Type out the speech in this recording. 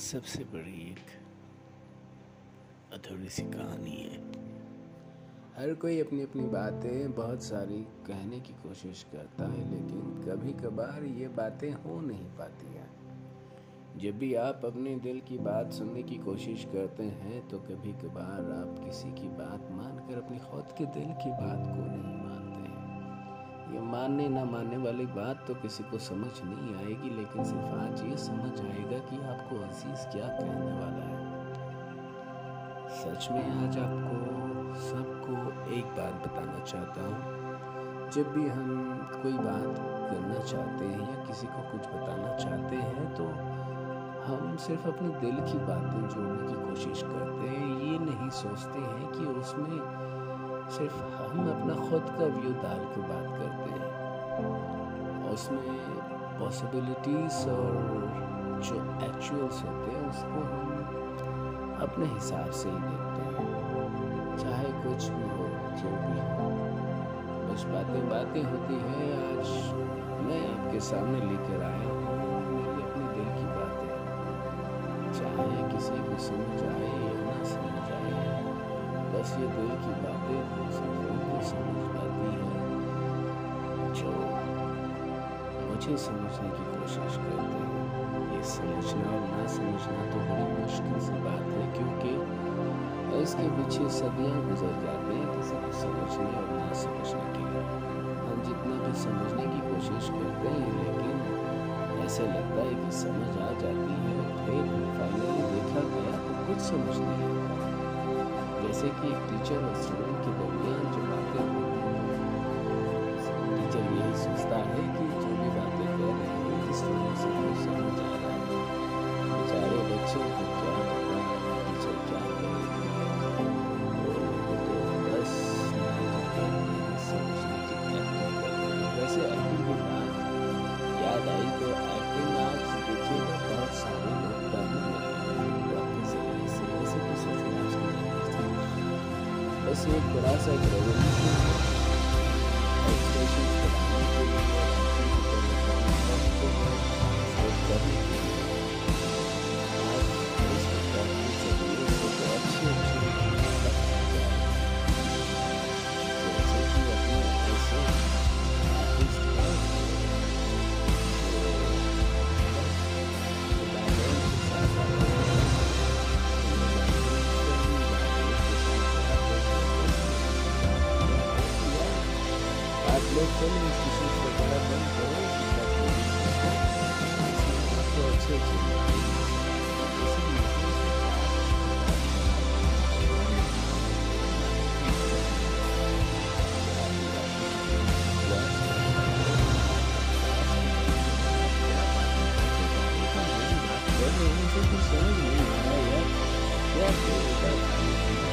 सबसे बड़ी एक अधूरी सी कहानी है। हर कोई अपनी अपनी बातें, बहुत सारी कहने की कोशिश करता है, लेकिन कभी कभार ये बातें हो नहीं पाती हैं। जब भी आप अपने दिल की बात सुनने की कोशिश करते हैं तो कभी कभार आप किसी की बात मानकर अपनी खुद के दिल की बात को नहीं मानते हैं ये मानने ना मानने वाली बात तो किसी को समझ नहीं आएगी, लेकिन सिर्फ़ आज ये समझ आएगा कि आपको अज़ीज़ क्या कहने वाला है। सच में आज आपको सबको एक बात बताना चाहता हूँ। जब भी हम कोई बात करना चाहते हैं या किसी को कुछ बताना चाहते हैं तो हम सिर्फ़ अपने दिल की बातें जोड़ने की कोशिश करते हैं। ये नहीं सोचते हैं कि उसमें सिर्फ़ हम अपना खुद का व्यू डाल के बात करते हैं। उसमें पॉसिबिलिटीज़ और जो एक्चुअल्स होते हैं, उसको हम अपने हिसाब से ही देखते हैं। चाहे कुछ भी हो, जो भी हो। बस बातें बातें होती हैं, आज मैं आपके सामने लेकर आया हूँ। मेरी अपने दिल की बातें। चाहे किसी को समझ आए या बस ये दिल की बातें सिर्फ़ समझ पाती है, जो मुझे समझने की कोशिश करते हैं। ये समझना और ना समझना तो बड़ी मुश्किल सी बात है, क्योंकि इसके पीछे सदियाँ गुजर जाते हैं किसी को समझने और ना समझने के लिए। हम जितना भी समझने की कोशिश करते हैं, लेकिन ऐसे लगता है कि समझ आ जाती है, फिर फाइनली देखा गया तो कुछ समझ नहीं आता। जैसे कि एक टीचर और स्टूडेंट के दरमियान जो बातें होती हैं टीचर यही सोचता है। बस एक बड़ा सा आप लोग फ़िल्म स्टेशन से बड़ा बंद करो तो अच्छे अच्छे समझ नहीं आ